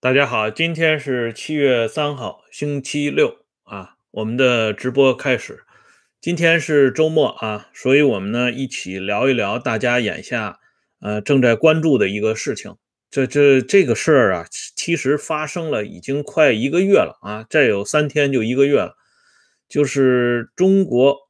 大家好，今天是七月三号，星期六啊，我们的直播开始。今天是周末啊，所以我们呢一起聊一聊大家眼下呃正在关注的一个事情。这这这个事儿啊，其实发生了已经快一个月了啊，再有三天就一个月了，就是中国。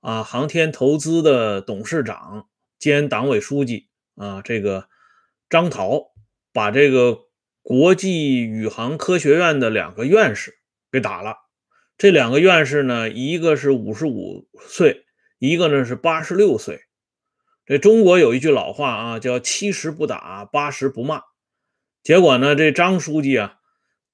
啊，航天投资的董事长兼党委书记啊，这个张涛把这个国际宇航科学院的两个院士给打了。这两个院士呢，一个是五十五岁，一个呢是八十六岁。这中国有一句老话啊，叫七十不打，八十不骂。结果呢，这张书记啊，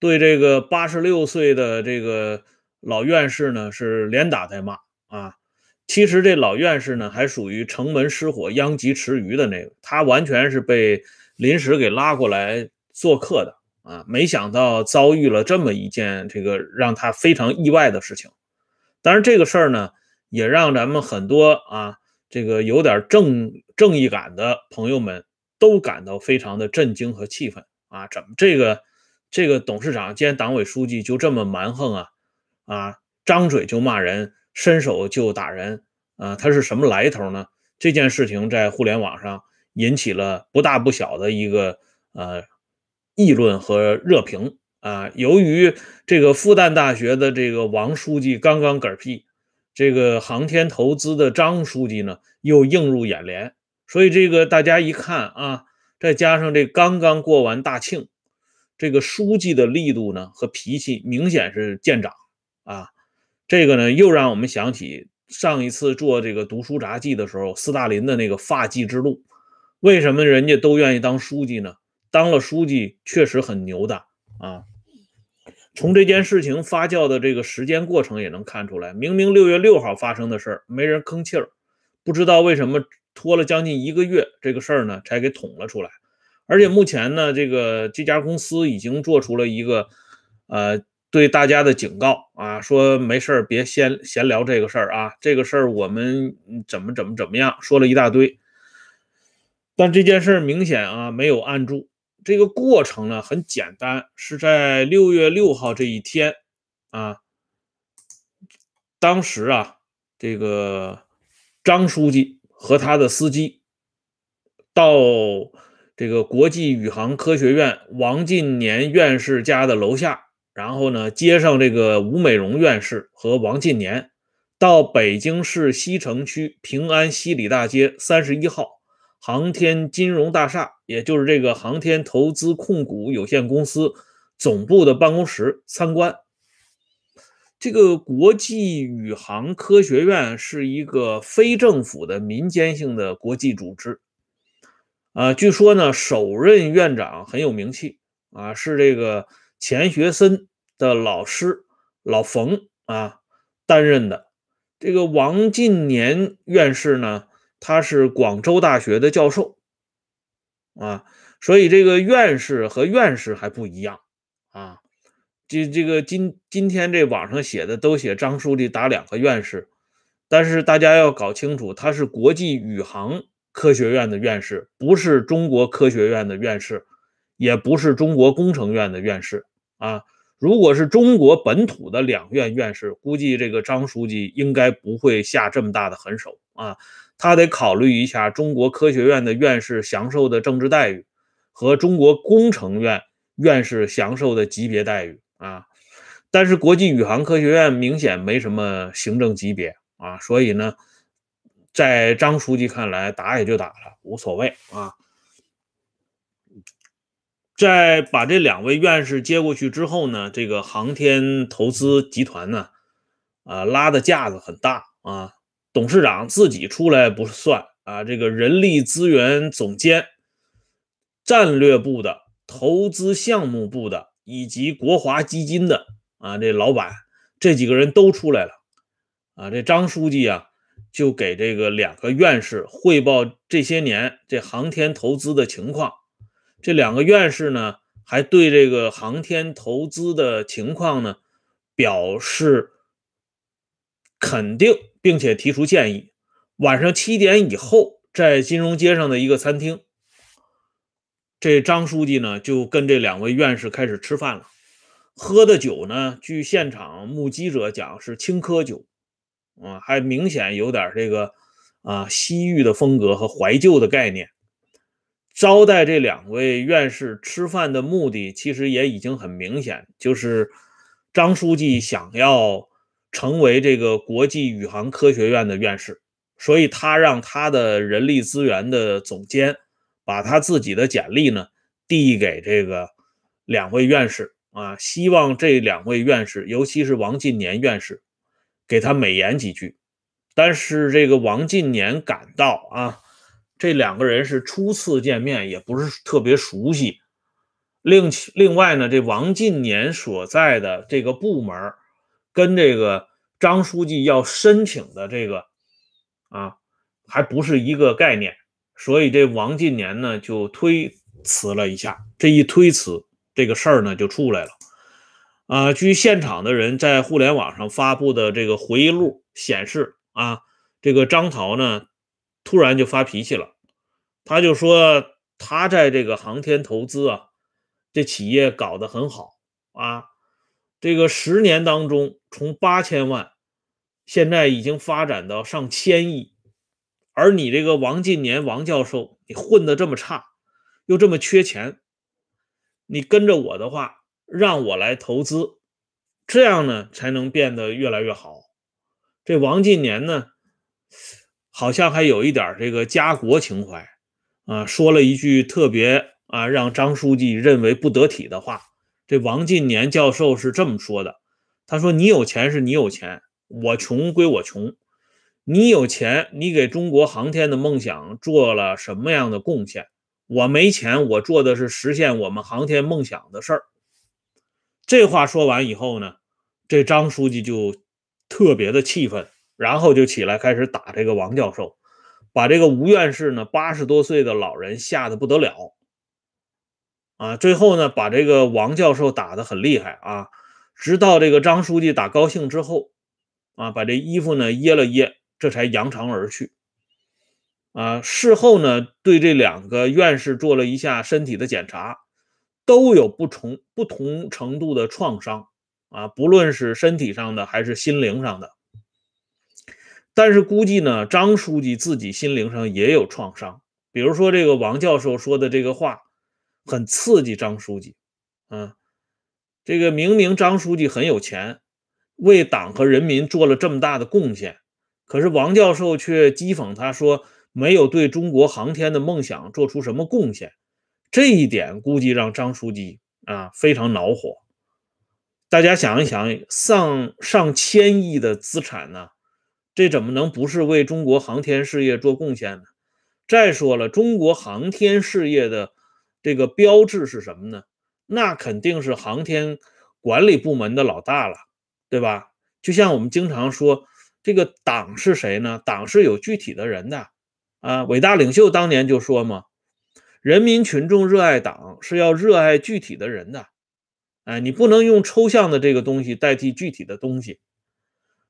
对这个八十六岁的这个老院士呢，是连打带骂啊。其实这老院士呢，还属于城门失火殃及池鱼的那个，他完全是被临时给拉过来做客的啊！没想到遭遇了这么一件这个让他非常意外的事情。当然，这个事儿呢，也让咱们很多啊，这个有点正正义感的朋友们都感到非常的震惊和气愤啊！怎么这个这个董事长兼党委书记就这么蛮横啊？啊，张嘴就骂人。伸手就打人啊！他是什么来头呢？这件事情在互联网上引起了不大不小的一个呃议论和热评啊。由于这个复旦大学的这个王书记刚刚嗝屁，这个航天投资的张书记呢又映入眼帘，所以这个大家一看啊，再加上这刚刚过完大庆，这个书记的力度呢和脾气明显是见长啊。这个呢，又让我们想起上一次做这个读书杂记的时候，斯大林的那个发迹之路。为什么人家都愿意当书记呢？当了书记确实很牛的啊。从这件事情发酵的这个时间过程也能看出来，明明六月六号发生的事儿，没人吭气儿，不知道为什么拖了将近一个月，这个事儿呢才给捅了出来。而且目前呢，这个这家公司已经做出了一个呃。对大家的警告啊，说没事儿别闲闲聊这个事儿啊，这个事儿我们怎么怎么怎么样，说了一大堆。但这件事儿明显啊没有按住，这个过程呢很简单，是在六月六号这一天啊，当时啊这个张书记和他的司机到这个国际宇航科学院王进年院士家的楼下。然后呢，接上这个吴美荣院士和王进年，到北京市西城区平安西里大街三十一号航天金融大厦，也就是这个航天投资控股有限公司总部的办公室参观。这个国际宇航科学院是一个非政府的民间性的国际组织，啊，据说呢，首任院长很有名气啊，是这个。钱学森的老师老冯啊担任的，这个王进年院士呢，他是广州大学的教授啊，所以这个院士和院士还不一样啊。这这个今今天这网上写的都写张书记打两个院士，但是大家要搞清楚，他是国际宇航科学院的院士，不是中国科学院的院士。也不是中国工程院的院士啊，如果是中国本土的两院院士，估计这个张书记应该不会下这么大的狠手啊，他得考虑一下中国科学院的院士享受的政治待遇和中国工程院院士享受的级别待遇啊，但是国际宇航科学院明显没什么行政级别啊，所以呢，在张书记看来，打也就打了，无所谓啊。在把这两位院士接过去之后呢，这个航天投资集团呢，啊拉的架子很大啊，董事长自己出来不算啊，这个人力资源总监、战略部的、投资项目部的以及国华基金的啊这老板这几个人都出来了啊，这张书记啊就给这个两个院士汇报这些年这航天投资的情况。这两个院士呢，还对这个航天投资的情况呢表示肯定，并且提出建议。晚上七点以后，在金融街上的一个餐厅，这张书记呢就跟这两位院士开始吃饭了。喝的酒呢，据现场目击者讲是青稞酒，啊，还明显有点这个啊西域的风格和怀旧的概念。招待这两位院士吃饭的目的，其实也已经很明显，就是张书记想要成为这个国际宇航科学院的院士，所以他让他的人力资源的总监把他自己的简历呢递给这个两位院士。啊，希望这两位院士，尤其是王进年院士，给他美言几句。但是这个王进年赶到啊，这两个人是初次见面，也不是特别熟悉。另另外呢，这王进年所在的这个部门，跟这个张书记要申请的这个啊，还不是一个概念。所以这王进年呢，就推辞了一下。这一推辞。这个事儿呢就出来了，啊，据现场的人在互联网上发布的这个回忆录显示，啊，这个张桃呢突然就发脾气了，他就说他在这个航天投资啊，这企业搞得很好啊，这个十年当中从八千万，现在已经发展到上千亿，而你这个王进年王教授，你混得这么差，又这么缺钱。你跟着我的话，让我来投资，这样呢才能变得越来越好。这王进年呢，好像还有一点这个家国情怀啊，说了一句特别啊让张书记认为不得体的话。这王进年教授是这么说的：“他说你有钱是你有钱，我穷归我穷。你有钱，你给中国航天的梦想做了什么样的贡献？”我没钱，我做的是实现我们航天梦想的事儿。这话说完以后呢，这张书记就特别的气愤，然后就起来开始打这个王教授，把这个吴院士呢八十多岁的老人吓得不得了啊！最后呢，把这个王教授打得很厉害啊，直到这个张书记打高兴之后啊，把这衣服呢掖了掖，这才扬长而去。啊，事后呢，对这两个院士做了一下身体的检查，都有不同不同程度的创伤啊，不论是身体上的还是心灵上的。但是估计呢，张书记自己心灵上也有创伤，比如说这个王教授说的这个话，很刺激张书记。啊，这个明明张书记很有钱，为党和人民做了这么大的贡献，可是王教授却讥讽他说。没有对中国航天的梦想做出什么贡献，这一点估计让张书记啊非常恼火。大家想一想，上上千亿的资产呢，这怎么能不是为中国航天事业做贡献呢？再说了，中国航天事业的这个标志是什么呢？那肯定是航天管理部门的老大了，对吧？就像我们经常说，这个党是谁呢？党是有具体的人的。啊，伟大领袖当年就说嘛，人民群众热爱党是要热爱具体的人的，哎，你不能用抽象的这个东西代替具体的东西。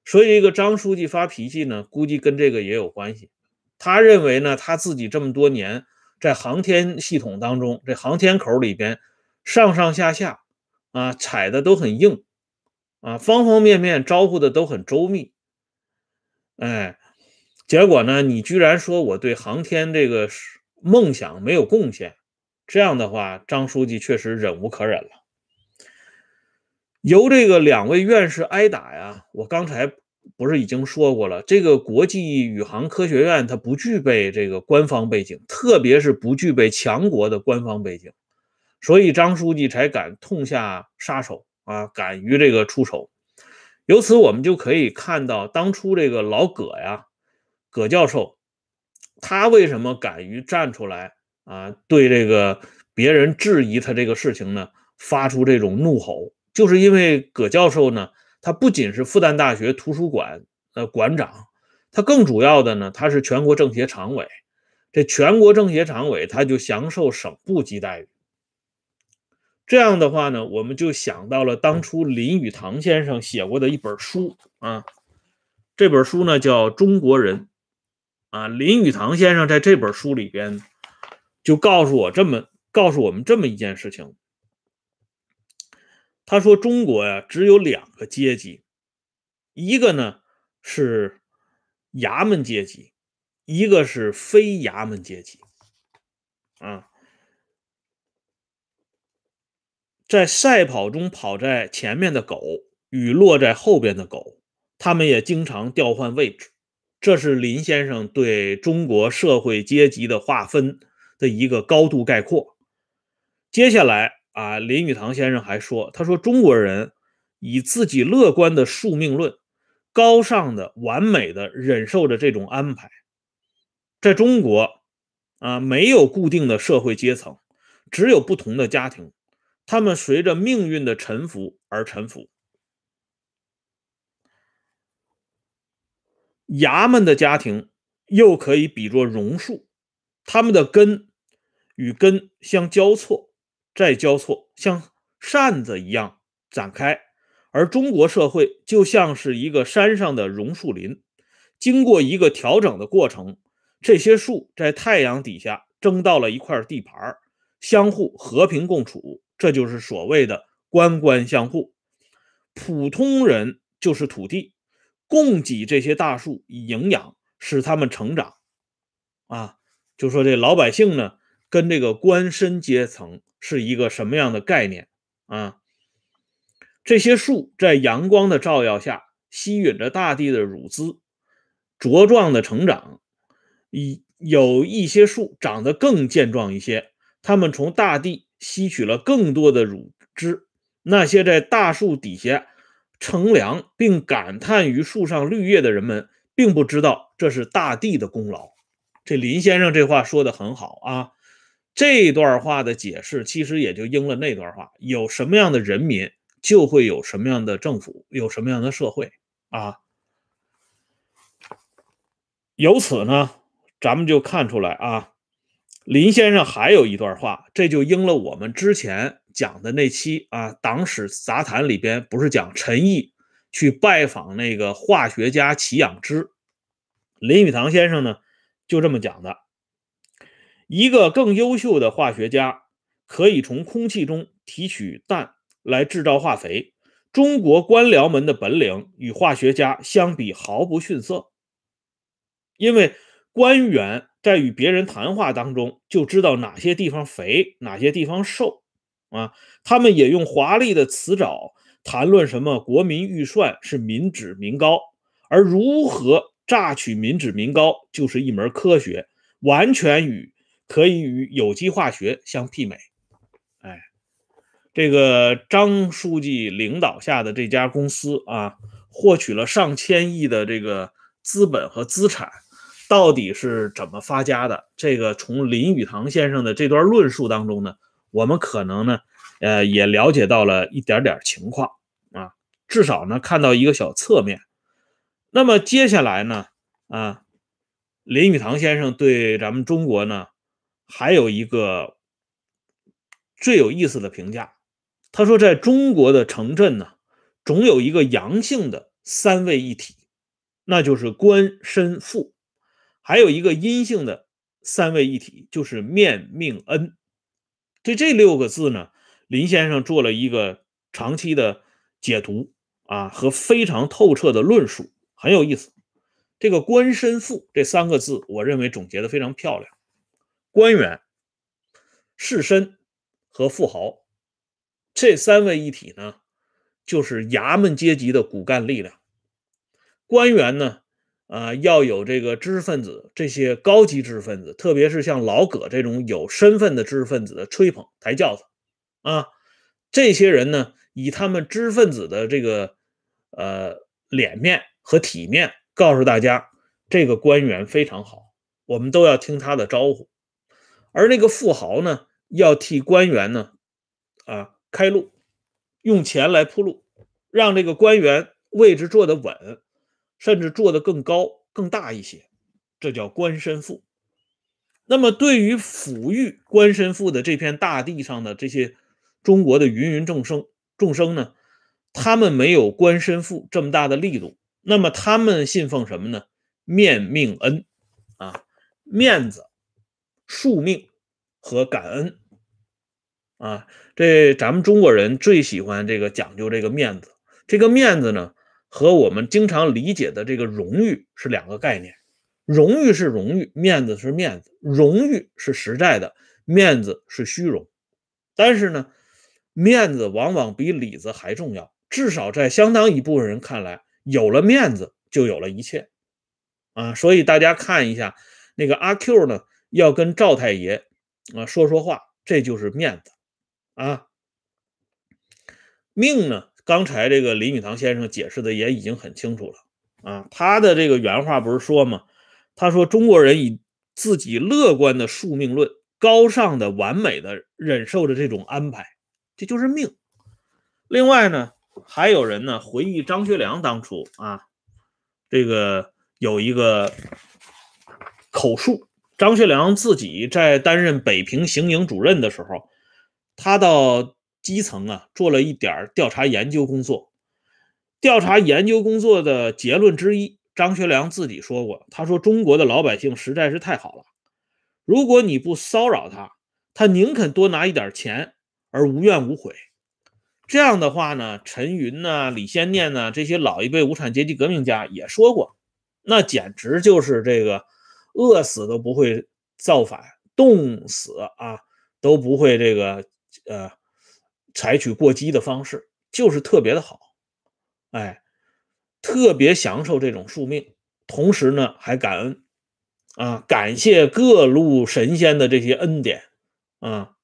所以，这个张书记发脾气呢，估计跟这个也有关系。他认为呢，他自己这么多年在航天系统当中，这航天口里边上上下下啊踩的都很硬啊，方方面面招呼的都很周密，哎。结果呢？你居然说我对航天这个梦想没有贡献，这样的话，张书记确实忍无可忍了。由这个两位院士挨打呀，我刚才不是已经说过了？这个国际宇航科学院它不具备这个官方背景，特别是不具备强国的官方背景，所以张书记才敢痛下杀手啊，敢于这个出手。由此我们就可以看到，当初这个老葛呀。葛教授，他为什么敢于站出来啊？对这个别人质疑他这个事情呢，发出这种怒吼，就是因为葛教授呢，他不仅是复旦大学图书馆的馆长，他更主要的呢，他是全国政协常委。这全国政协常委，他就享受省部级待遇。这样的话呢，我们就想到了当初林语堂先生写过的一本书啊，这本书呢叫《中国人》。啊，林语堂先生在这本书里边就告诉我这么告诉我们这么一件事情。他说：“中国呀，只有两个阶级，一个呢是衙门阶级，一个是非衙门阶级。啊，在赛跑中跑在前面的狗与落在后边的狗，他们也经常调换位置。这是林先生对中国社会阶级的划分的一个高度概括。接下来。”啊，林语堂先生还说：“他说中国人以自己乐观的宿命论，高尚的、完美的忍受着这种安排。在中国，啊，没有固定的社会阶层，只有不同的家庭，他们随着命运的沉浮而沉浮。衙门的家庭又可以比作榕树，他们的根与根相交错。”再交错，像扇子一样展开，而中国社会就像是一个山上的榕树林，经过一个调整的过程，这些树在太阳底下争到了一块地盘，相互和平共处，这就是所谓的官官相护。普通人就是土地，供给这些大树以营养，使它们成长。啊，就说这老百姓呢，跟这个官绅阶层。是一个什么样的概念啊？这些树在阳光的照耀下，吸吮着大地的乳汁，茁壮的成长。一有一些树长得更健壮一些，它们从大地吸取了更多的乳汁。那些在大树底下乘凉并感叹于树上绿叶的人们，并不知道这是大地的功劳。这林先生这话说的很好啊。这段话的解释其实也就应了那段话：有什么样的人民，就会有什么样的政府，有什么样的社会啊。由此呢，咱们就看出来啊，林先生还有一段话，这就应了我们之前讲的那期啊《党史杂谈》里边不是讲陈毅去拜访那个化学家齐养之，林语堂先生呢就这么讲的。一个更优秀的化学家可以从空气中提取氮来制造化肥。中国官僚们的本领与化学家相比毫不逊色，因为官员在与别人谈话当中就知道哪些地方肥，哪些地方瘦啊。他们也用华丽的辞藻谈论什么国民预算是民脂民膏，而如何榨取民脂民膏就是一门科学，完全与。可以与有机化学相媲美，哎，这个张书记领导下的这家公司啊，获取了上千亿的这个资本和资产，到底是怎么发家的？这个从林语堂先生的这段论述当中呢，我们可能呢，呃，也了解到了一点点情况啊，至少呢，看到一个小侧面。那么接下来呢，啊，林语堂先生对咱们中国呢？还有一个最有意思的评价，他说，在中国的城镇呢，总有一个阳性的三位一体，那就是官身富；还有一个阴性的三位一体，就是面命恩。对这六个字呢，林先生做了一个长期的解读啊，和非常透彻的论述，很有意思。这个官身富这三个字，我认为总结的非常漂亮。官员、士绅和富豪这三位一体呢，就是衙门阶级的骨干力量。官员呢，啊，要有这个知识分子，这些高级知识分子，特别是像老葛这种有身份的知识分子的吹捧抬轿子啊。这些人呢，以他们知识分子的这个呃脸面和体面，告诉大家这个官员非常好，我们都要听他的招呼。而那个富豪呢，要替官员呢，啊开路，用钱来铺路，让这个官员位置坐得稳，甚至坐得更高、更大一些，这叫官绅富。那么，对于抚育官绅富的这片大地上的这些中国的芸芸众生众生呢，他们没有官绅富这么大的力度。那么，他们信奉什么呢？面命恩啊，面子、宿命和感恩啊，这咱们中国人最喜欢这个讲究这个面子。这个面子呢，和我们经常理解的这个荣誉是两个概念。荣誉是荣誉，面子是面子。荣誉是实在的，面子是虚荣。但是呢，面子往往比里子还重要。至少在相当一部分人看来，有了面子就有了一切啊。所以大家看一下，那个阿 Q 呢，要跟赵太爷啊说说话，这就是面子啊。命呢？刚才这个林语堂先生解释的也已经很清楚了啊，他的这个原话不是说吗？他说中国人以自己乐观的宿命论、高尚的完美的忍受着这种安排，这就是命。另外呢，还有人呢回忆张学良当初啊，这个有一个口述，张学良自己在担任北平行营主任的时候，他到。基层啊，做了一点调查研究工作。调查研究工作的结论之一，张学良自己说过：“他说中国的老百姓实在是太好了，如果你不骚扰他，他宁肯多拿一点钱而无怨无悔。”这样的话呢，陈云呐、李先念呐这些老一辈无产阶级革命家也说过，那简直就是这个饿死都不会造反，冻死啊都不会这个呃。采取过激的方式，就是特别的好，哎，特别享受这种宿命，同时呢还感恩啊，感谢各路神仙的这些恩典啊，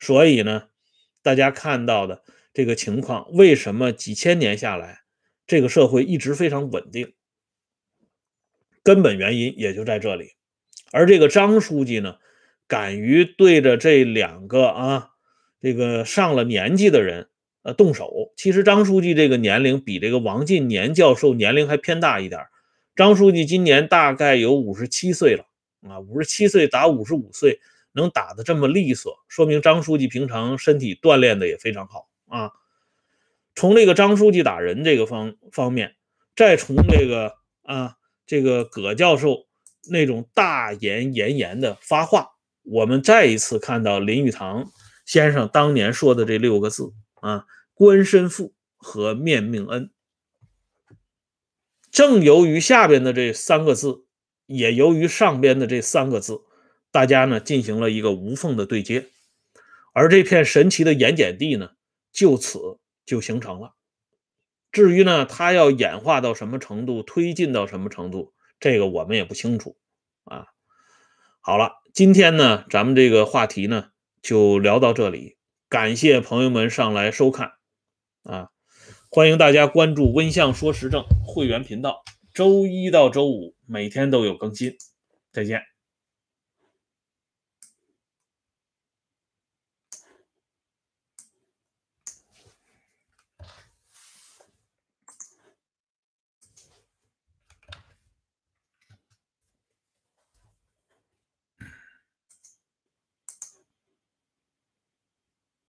所以呢，大家看到的这个情况，为什么几千年下来，这个社会一直非常稳定？根本原因也就在这里。而这个张书记呢，敢于对着这两个啊。这个上了年纪的人，呃，动手。其实张书记这个年龄比这个王进年教授年龄还偏大一点。张书记今年大概有五十七岁了啊，五十七岁打五十五岁能打得这么利索，说明张书记平常身体锻炼的也非常好啊。从这个张书记打人这个方方面，再从这个啊这个葛教授那种大言炎炎的发话，我们再一次看到林语堂。先生当年说的这六个字啊，官身富和面命恩，正由于下边的这三个字，也由于上边的这三个字，大家呢进行了一个无缝的对接，而这片神奇的盐碱地呢，就此就形成了。至于呢，它要演化到什么程度，推进到什么程度，这个我们也不清楚啊。好了，今天呢，咱们这个话题呢。就聊到这里，感谢朋友们上来收看，啊，欢迎大家关注温相说时政会员频道，周一到周五每天都有更新，再见。